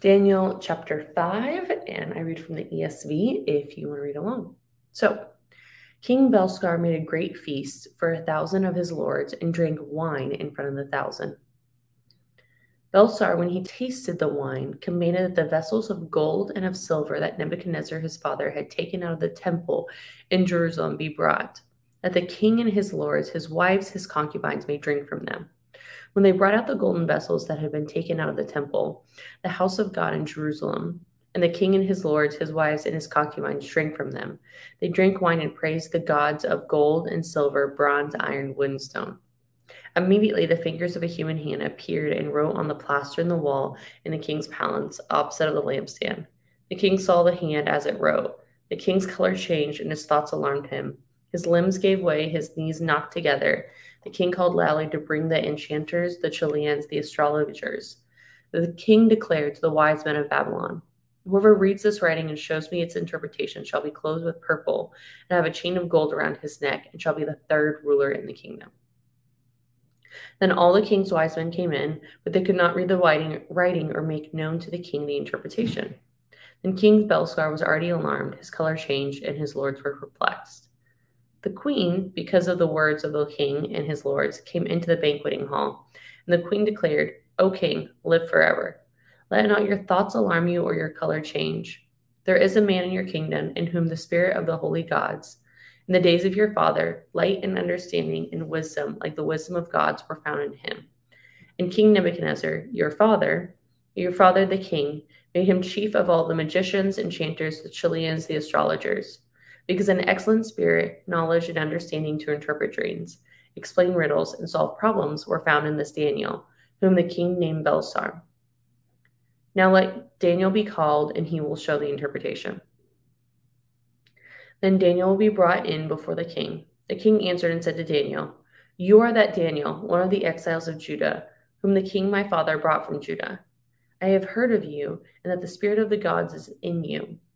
Daniel chapter 5, and I read from the ESV if you want to read along. So, King Belshazzar made a great feast for a thousand of his lords and drank wine in front of the thousand. Belshazzar, when he tasted the wine, commanded that the vessels of gold and of silver that Nebuchadnezzar his father had taken out of the temple in Jerusalem be brought, that the king and his lords, his wives, his concubines may drink from them. When they brought out the golden vessels that had been taken out of the temple, the house of God in Jerusalem, and the king and his lords, his wives, and his concubines drank from them, they drank wine and praised the gods of gold and silver, bronze, iron, wood, and stone. Immediately, the fingers of a human hand appeared and wrote on the plaster in the wall in the king's palace, opposite of the lampstand. The king saw the hand as it wrote. The king's color changed, and his thoughts alarmed him. His limbs gave way, his knees knocked together. The king called loudly to bring the enchanters, the Chaldeans, the astrologers. The king declared to the wise men of Babylon Whoever reads this writing and shows me its interpretation shall be clothed with purple and have a chain of gold around his neck and shall be the third ruler in the kingdom. Then all the king's wise men came in, but they could not read the writing or make known to the king the interpretation. Then King Belshazzar was already alarmed, his color changed, and his lords were perplexed. The queen, because of the words of the king and his lords, came into the banqueting hall, and the queen declared, O king, live forever. Let not your thoughts alarm you or your color change. There is a man in your kingdom in whom the spirit of the holy gods, in the days of your father, light and understanding and wisdom, like the wisdom of gods, were found in him. And King Nebuchadnezzar, your father, your father the king, made him chief of all the magicians, enchanters, the Chaldeans, the astrologers because an excellent spirit, knowledge, and understanding to interpret dreams, explain riddles, and solve problems were found in this Daniel, whom the king named Belshazzar. Now let Daniel be called, and he will show the interpretation. Then Daniel will be brought in before the king. The king answered and said to Daniel, You are that Daniel, one of the exiles of Judah, whom the king my father brought from Judah. I have heard of you, and that the spirit of the gods is in you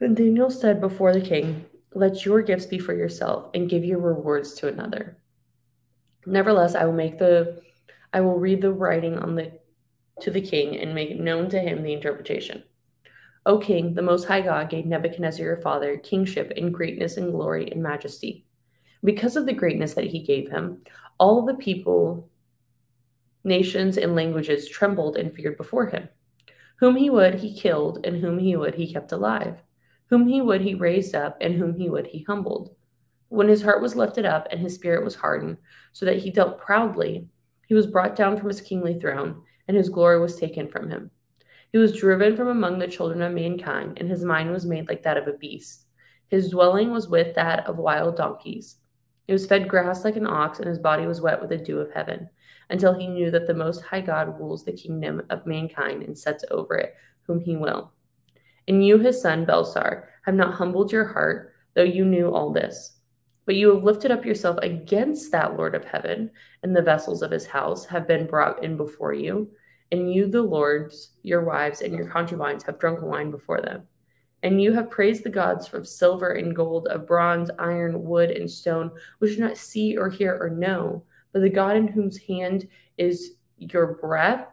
Then Daniel said before the king, Let your gifts be for yourself, and give your rewards to another. Nevertheless, I will make the I will read the writing on the to the king and make known to him the interpretation. O king, the most high God gave Nebuchadnezzar your father kingship and greatness and glory and majesty. Because of the greatness that he gave him, all the people, nations, and languages trembled and feared before him. Whom he would, he killed, and whom he would, he kept alive. Whom he would, he raised up, and whom he would, he humbled. When his heart was lifted up and his spirit was hardened, so that he dealt proudly, he was brought down from his kingly throne, and his glory was taken from him. He was driven from among the children of mankind, and his mind was made like that of a beast. His dwelling was with that of wild donkeys. He was fed grass like an ox, and his body was wet with the dew of heaven, until he knew that the Most High God rules the kingdom of mankind and sets over it whom he will. And you, his son Belshazzar, have not humbled your heart, though you knew all this. But you have lifted up yourself against that Lord of heaven, and the vessels of his house have been brought in before you. And you, the lords, your wives, and your concubines have drunk wine before them. And you have praised the gods of silver and gold, of bronze, iron, wood, and stone, which you do not see or hear or know, but the God in whose hand is your breath,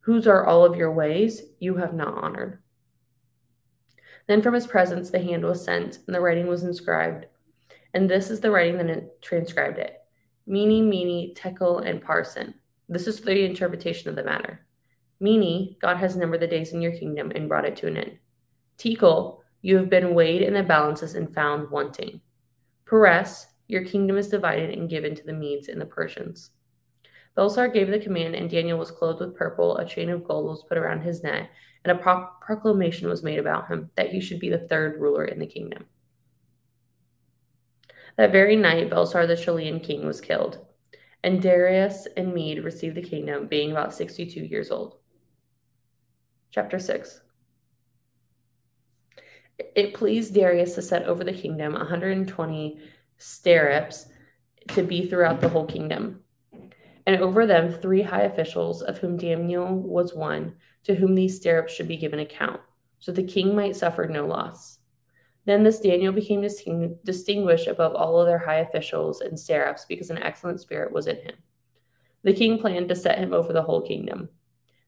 whose are all of your ways, you have not honored. Then from his presence the hand was sent, and the writing was inscribed. And this is the writing that transcribed it Mene, Mene, Tekel, and Parsin. This is the interpretation of the matter. Mene, God has numbered the days in your kingdom and brought it to an end. Tekel, you have been weighed in the balances and found wanting. Peres, your kingdom is divided and given to the Medes and the Persians. Belshazzar gave the command, and Daniel was clothed with purple. A chain of gold was put around his neck, and a pro- proclamation was made about him that he should be the third ruler in the kingdom. That very night, Belshazzar the Chaldean king was killed, and Darius and Mede received the kingdom, being about 62 years old. Chapter 6 It pleased Darius to set over the kingdom 120 satraps to be throughout the whole kingdom, and over them three high officials, of whom Daniel was one, to whom these satraps should be given account, so the king might suffer no loss. Then this Daniel became distinguished above all other high officials and satraps because an excellent spirit was in him. The king planned to set him over the whole kingdom.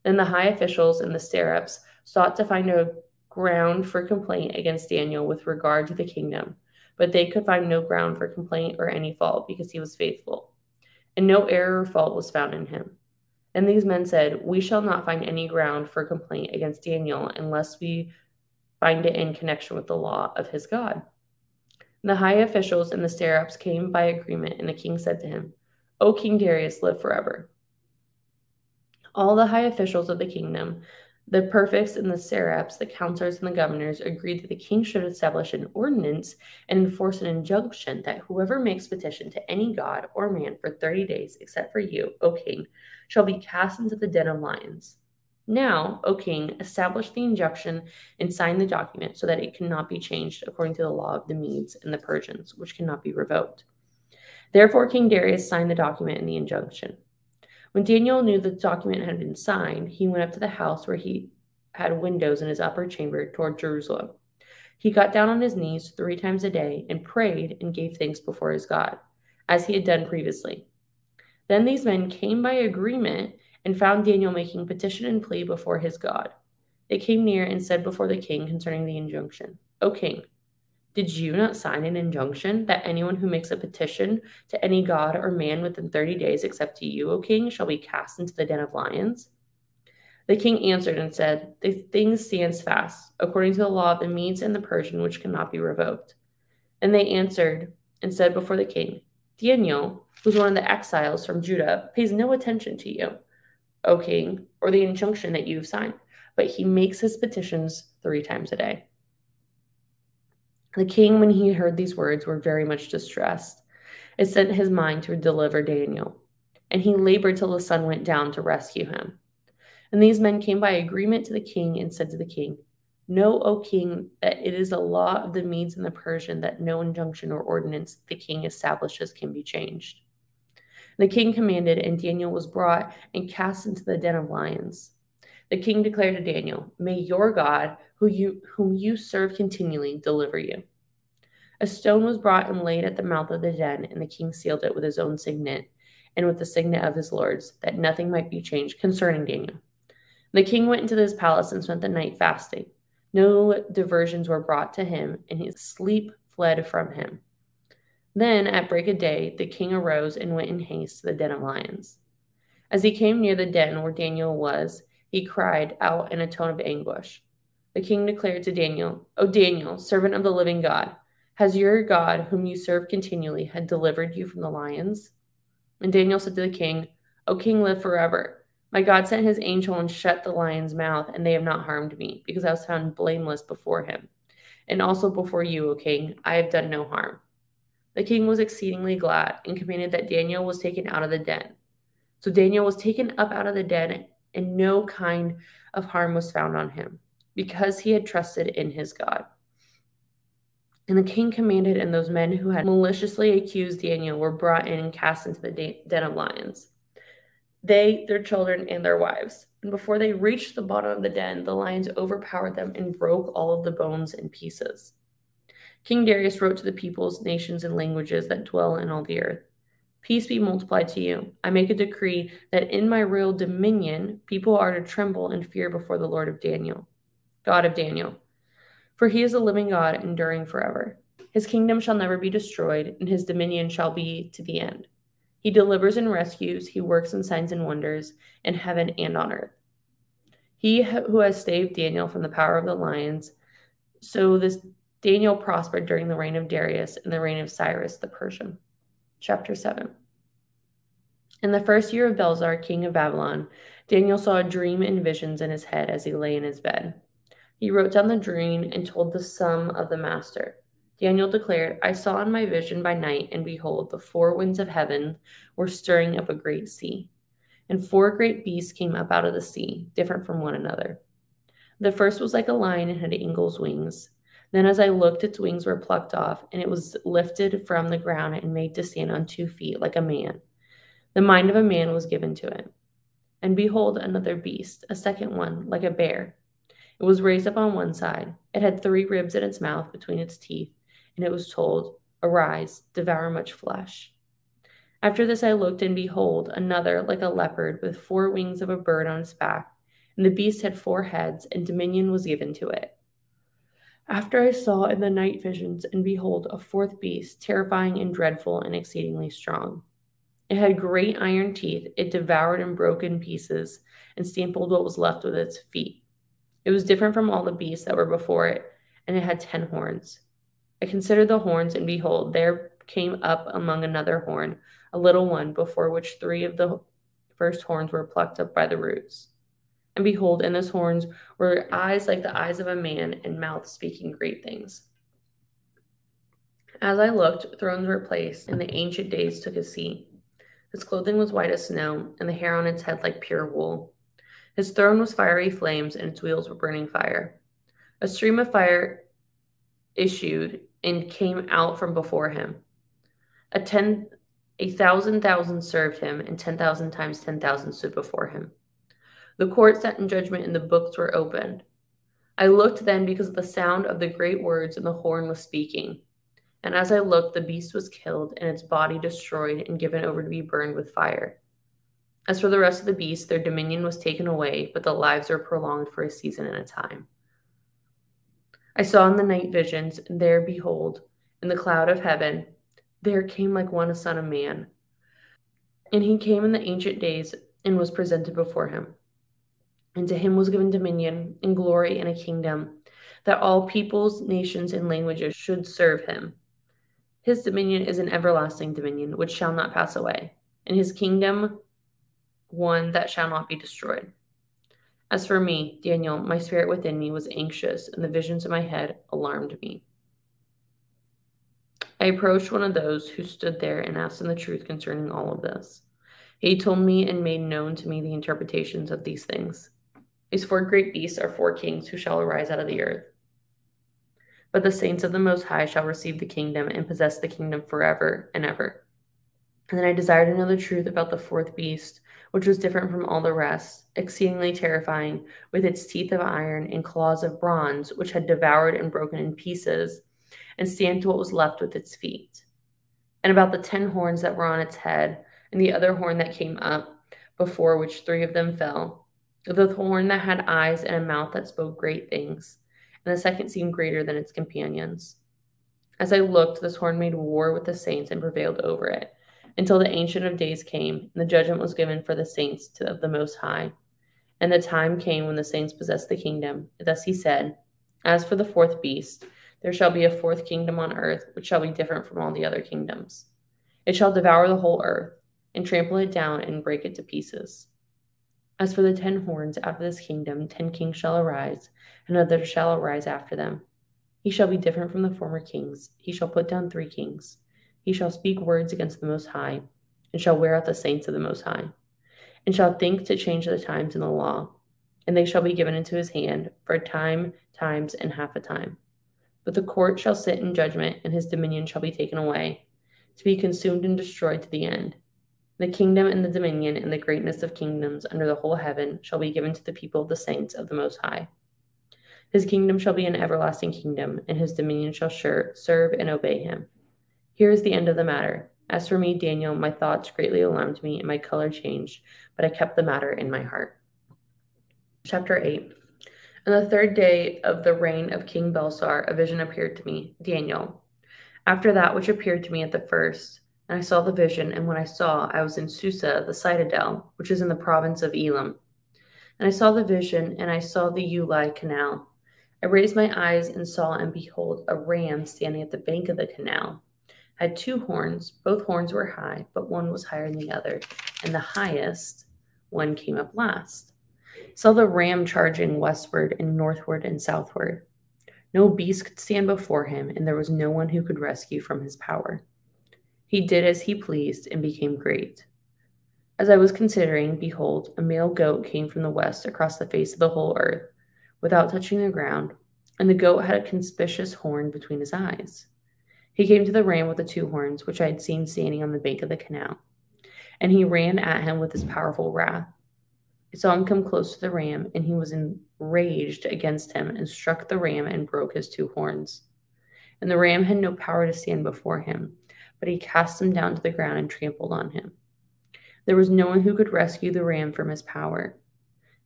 Then the high officials and the satraps sought to find a ground for complaint against Daniel with regard to the kingdom, but they could find no ground for complaint or any fault because he was faithful, and no error or fault was found in him. And these men said, We shall not find any ground for complaint against Daniel unless we find it in connection with the law of his God. And the high officials and the satraps came by agreement, and the king said to him, O King Darius, live forever. All the high officials of the kingdom, the prefects and the satraps, the counselors and the governors agreed that the king should establish an ordinance and enforce an injunction that whoever makes petition to any god or man for 30 days, except for you, O king, shall be cast into the den of lions. Now, O king, establish the injunction and sign the document so that it cannot be changed according to the law of the Medes and the Persians, which cannot be revoked. Therefore, King Darius signed the document and the injunction. When Daniel knew the document had been signed, he went up to the house where he had windows in his upper chamber toward Jerusalem. He got down on his knees three times a day and prayed and gave thanks before his God, as he had done previously. Then these men came by agreement and found Daniel making petition and plea before his God. They came near and said before the king concerning the injunction, O king, did you not sign an injunction that anyone who makes a petition to any god or man within 30 days except to you, O king, shall be cast into the den of lions? The king answered and said, The thing stands fast, according to the law of the Medes and the Persian, which cannot be revoked. And they answered and said before the king, Daniel, who's one of the exiles from Judah, pays no attention to you O king, or the injunction that you've signed, but he makes his petitions three times a day. The king, when he heard these words, were very much distressed. It sent his mind to deliver Daniel, and he labored till the sun went down to rescue him. And these men came by agreement to the king and said to the king, Know, O king, that it is a law of the Medes and the Persian that no injunction or ordinance the king establishes can be changed. The king commanded, and Daniel was brought and cast into the den of lions. The king declared to Daniel, May your God, who you, whom you serve continually, deliver you. A stone was brought and laid at the mouth of the den, and the king sealed it with his own signet and with the signet of his lords, that nothing might be changed concerning Daniel. The king went into his palace and spent the night fasting. No diversions were brought to him, and his sleep fled from him. Then, at break of day, the king arose and went in haste to the den of lions. As he came near the den where Daniel was, he cried out in a tone of anguish. The king declared to Daniel, O Daniel, servant of the living God, has your God, whom you serve continually, had delivered you from the lions? And Daniel said to the king, O king, live forever. My God sent his angel and shut the lion's mouth, and they have not harmed me, because I was found blameless before him. And also before you, O king, I have done no harm. The king was exceedingly glad and commanded that Daniel was taken out of the den. So Daniel was taken up out of the den, and no kind of harm was found on him, because he had trusted in his God. And the king commanded, and those men who had maliciously accused Daniel were brought in and cast into the den of lions. They, their children, and their wives. And before they reached the bottom of the den, the lions overpowered them and broke all of the bones in pieces. King Darius wrote to the peoples, nations, and languages that dwell in all the earth Peace be multiplied to you. I make a decree that in my royal dominion people are to tremble and fear before the Lord of Daniel, God of Daniel. For he is a living God, enduring forever. His kingdom shall never be destroyed, and his dominion shall be to the end. He delivers and rescues, he works in signs and wonders in heaven and on earth. He who has saved Daniel from the power of the lions. So this Daniel prospered during the reign of Darius and the reign of Cyrus the Persian. Chapter 7. In the first year of Belshazzar, king of Babylon, Daniel saw a dream and visions in his head as he lay in his bed. He wrote down the dream and told the sum of the master. Daniel declared, I saw in my vision by night, and behold, the four winds of heaven were stirring up a great sea. And four great beasts came up out of the sea, different from one another. The first was like a lion and had eagle's wings. Then, as I looked, its wings were plucked off, and it was lifted from the ground and made to stand on two feet like a man. The mind of a man was given to it. And behold, another beast, a second one, like a bear. It was raised up on one side. It had three ribs in its mouth between its teeth, and it was told, Arise, devour much flesh. After this I looked, and behold, another, like a leopard, with four wings of a bird on its back. And the beast had four heads, and dominion was given to it. After I saw in the night visions, and behold, a fourth beast, terrifying and dreadful and exceedingly strong. It had great iron teeth. It devoured and broke in pieces and stampled what was left with its feet. It was different from all the beasts that were before it, and it had ten horns. I considered the horns, and behold, there came up among another horn a little one, before which three of the first horns were plucked up by the roots. And behold, in those horns were eyes like the eyes of a man, and mouth speaking great things. As I looked, thrones were placed, and the ancient days took a seat. His clothing was white as snow, and the hair on its head like pure wool. His throne was fiery flames, and its wheels were burning fire. A stream of fire issued and came out from before him. A ten a thousand thousand served him, and ten thousand times ten thousand stood before him. The court sat in judgment, and the books were opened. I looked then because of the sound of the great words, and the horn was speaking. And as I looked, the beast was killed, and its body destroyed and given over to be burned with fire. As for the rest of the beasts, their dominion was taken away, but the lives are prolonged for a season and a time. I saw in the night visions, and there, behold, in the cloud of heaven, there came like one a son of man. And he came in the ancient days and was presented before him. And to him was given dominion and glory and a kingdom, that all peoples, nations, and languages should serve him. His dominion is an everlasting dominion which shall not pass away, and his kingdom one that shall not be destroyed. As for me, Daniel, my spirit within me was anxious, and the visions in my head alarmed me. I approached one of those who stood there and asked him the truth concerning all of this. He told me and made known to me the interpretations of these things. These four great beasts are four kings who shall arise out of the earth. But the saints of the Most High shall receive the kingdom and possess the kingdom forever and ever. And then I desired to know the truth about the fourth beast, which was different from all the rest, exceedingly terrifying, with its teeth of iron and claws of bronze, which had devoured and broken in pieces and stamped what was left with its feet. And about the ten horns that were on its head, and the other horn that came up, before which three of them fell. The horn that had eyes and a mouth that spoke great things, and the second seemed greater than its companions. As I looked, this horn made war with the saints and prevailed over it, until the Ancient of Days came, and the judgment was given for the saints of the Most High. And the time came when the saints possessed the kingdom. Thus he said, As for the fourth beast, there shall be a fourth kingdom on earth, which shall be different from all the other kingdoms. It shall devour the whole earth, and trample it down, and break it to pieces. As for the ten horns, out of this kingdom, ten kings shall arise, and others shall arise after them. He shall be different from the former kings. He shall put down three kings. He shall speak words against the Most High, and shall wear out the saints of the Most High, and shall think to change the times in the law, and they shall be given into his hand for a time, times, and half a time. But the court shall sit in judgment, and his dominion shall be taken away, to be consumed and destroyed to the end. The kingdom and the dominion and the greatness of kingdoms under the whole heaven shall be given to the people of the saints of the Most High. His kingdom shall be an everlasting kingdom, and his dominion shall serve and obey him. Here is the end of the matter. As for me, Daniel, my thoughts greatly alarmed me, and my color changed, but I kept the matter in my heart. Chapter 8 on the third day of the reign of King Belshazzar, a vision appeared to me, Daniel. After that which appeared to me at the first, and I saw the vision, and when I saw, I was in Susa, the citadel, which is in the province of Elam. And I saw the vision, and I saw the Ulai canal. I raised my eyes and saw, and behold, a ram standing at the bank of the canal. Had two horns. Both horns were high, but one was higher than the other, and the highest one came up last. Saw the ram charging westward and northward and southward. No beast could stand before him, and there was no one who could rescue from his power. He did as he pleased and became great. As I was considering, behold, a male goat came from the west across the face of the whole earth, without touching the ground, and the goat had a conspicuous horn between his eyes. He came to the ram with the two horns, which I had seen standing on the bank of the canal, and he ran at him with his powerful wrath. I saw him come close to the ram, and he was enraged against him and struck the ram and broke his two horns. And the ram had no power to stand before him, but he cast him down to the ground and trampled on him. There was no one who could rescue the ram from his power.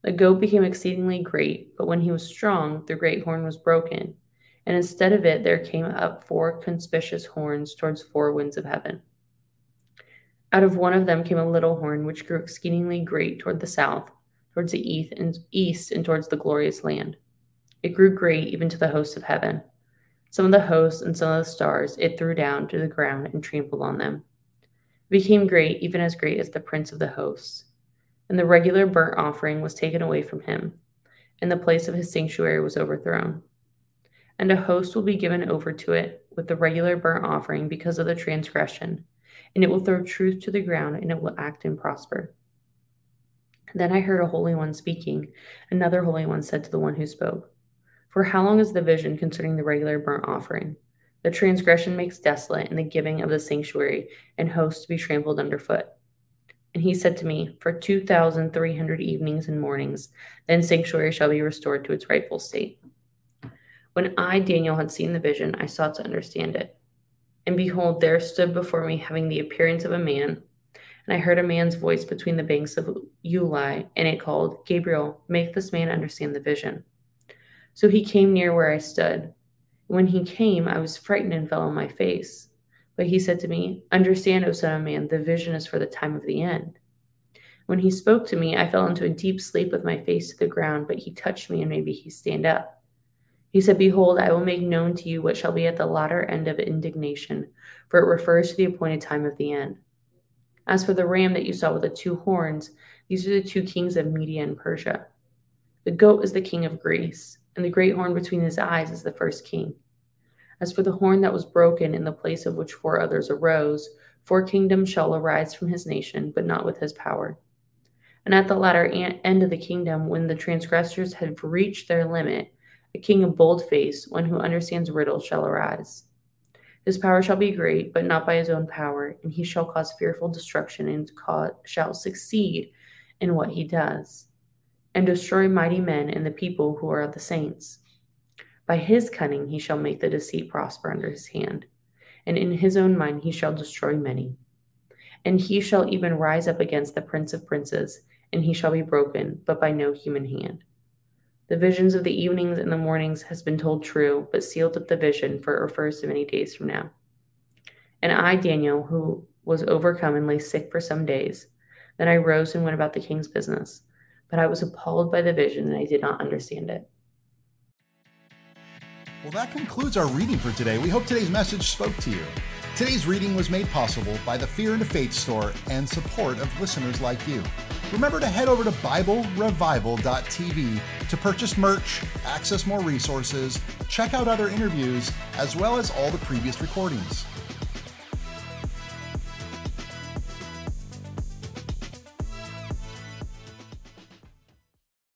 The goat became exceedingly great, but when he was strong, the great horn was broken, and instead of it there came up four conspicuous horns towards four winds of heaven. Out of one of them came a little horn, which grew exceedingly great toward the south, towards the east and, east, and towards the glorious land. It grew great even to the hosts of heaven. Some of the hosts and some of the stars it threw down to the ground and trampled on them It became great, even as great as the prince of the hosts. And the regular burnt offering was taken away from him, and the place of his sanctuary was overthrown. And a host will be given over to it with the regular burnt offering because of the transgression, and it will throw truth to the ground, and it will act and prosper. Then I heard a holy one speaking. Another holy one said to the one who spoke, For how long is the vision concerning the regular burnt offering? The transgression makes desolate, and the giving of the sanctuary and host to be trampled underfoot. And he said to me, For 2,300 evenings and mornings, then sanctuary shall be restored to its rightful state. When I, Daniel, had seen the vision, I sought to understand it. And behold, there stood before me, having the appearance of a man. And I heard a man's voice between the banks of Ulai, and it called, Gabriel, make this man understand the vision. So he came near where I stood. When he came, I was frightened and fell on my face. But he said to me, Understand, O Son of Man, the vision is for the time of the end. When he spoke to me, I fell into a deep sleep with my face to the ground, but he touched me and made me stand up. He said, Behold, I will make known to you what shall be at the latter end of indignation, for it refers to the appointed time of the end. As for the ram that you saw with the two horns, these are the two kings of Media and Persia. The goat is the king of Greece and the great horn between his eyes is the first king. As for the horn that was broken, in the place of which four others arose, four kingdoms shall arise from his nation, but not with his power. And at the latter end of the kingdom, when the transgressors have reached their limit, a king of bold face, one who understands riddles, shall arise. His power shall be great, but not by his own power, and he shall cause fearful destruction and shall succeed in what he does and destroy mighty men and the people who are of the saints. By his cunning he shall make the deceit prosper under his hand, and in his own mind he shall destroy many. And he shall even rise up against the prince of princes, and he shall be broken, but by no human hand. The visions of the evenings and the mornings has been told true, but sealed up the vision, for it refers to many days from now. And I, Daniel, who was overcome and lay sick for some days, then I rose and went about the king's business but I was appalled by the vision and I did not understand it. Well, that concludes our reading for today. We hope today's message spoke to you. Today's reading was made possible by the Fear and Faith store and support of listeners like you. Remember to head over to BibleRevival.tv to purchase merch, access more resources, check out other interviews, as well as all the previous recordings.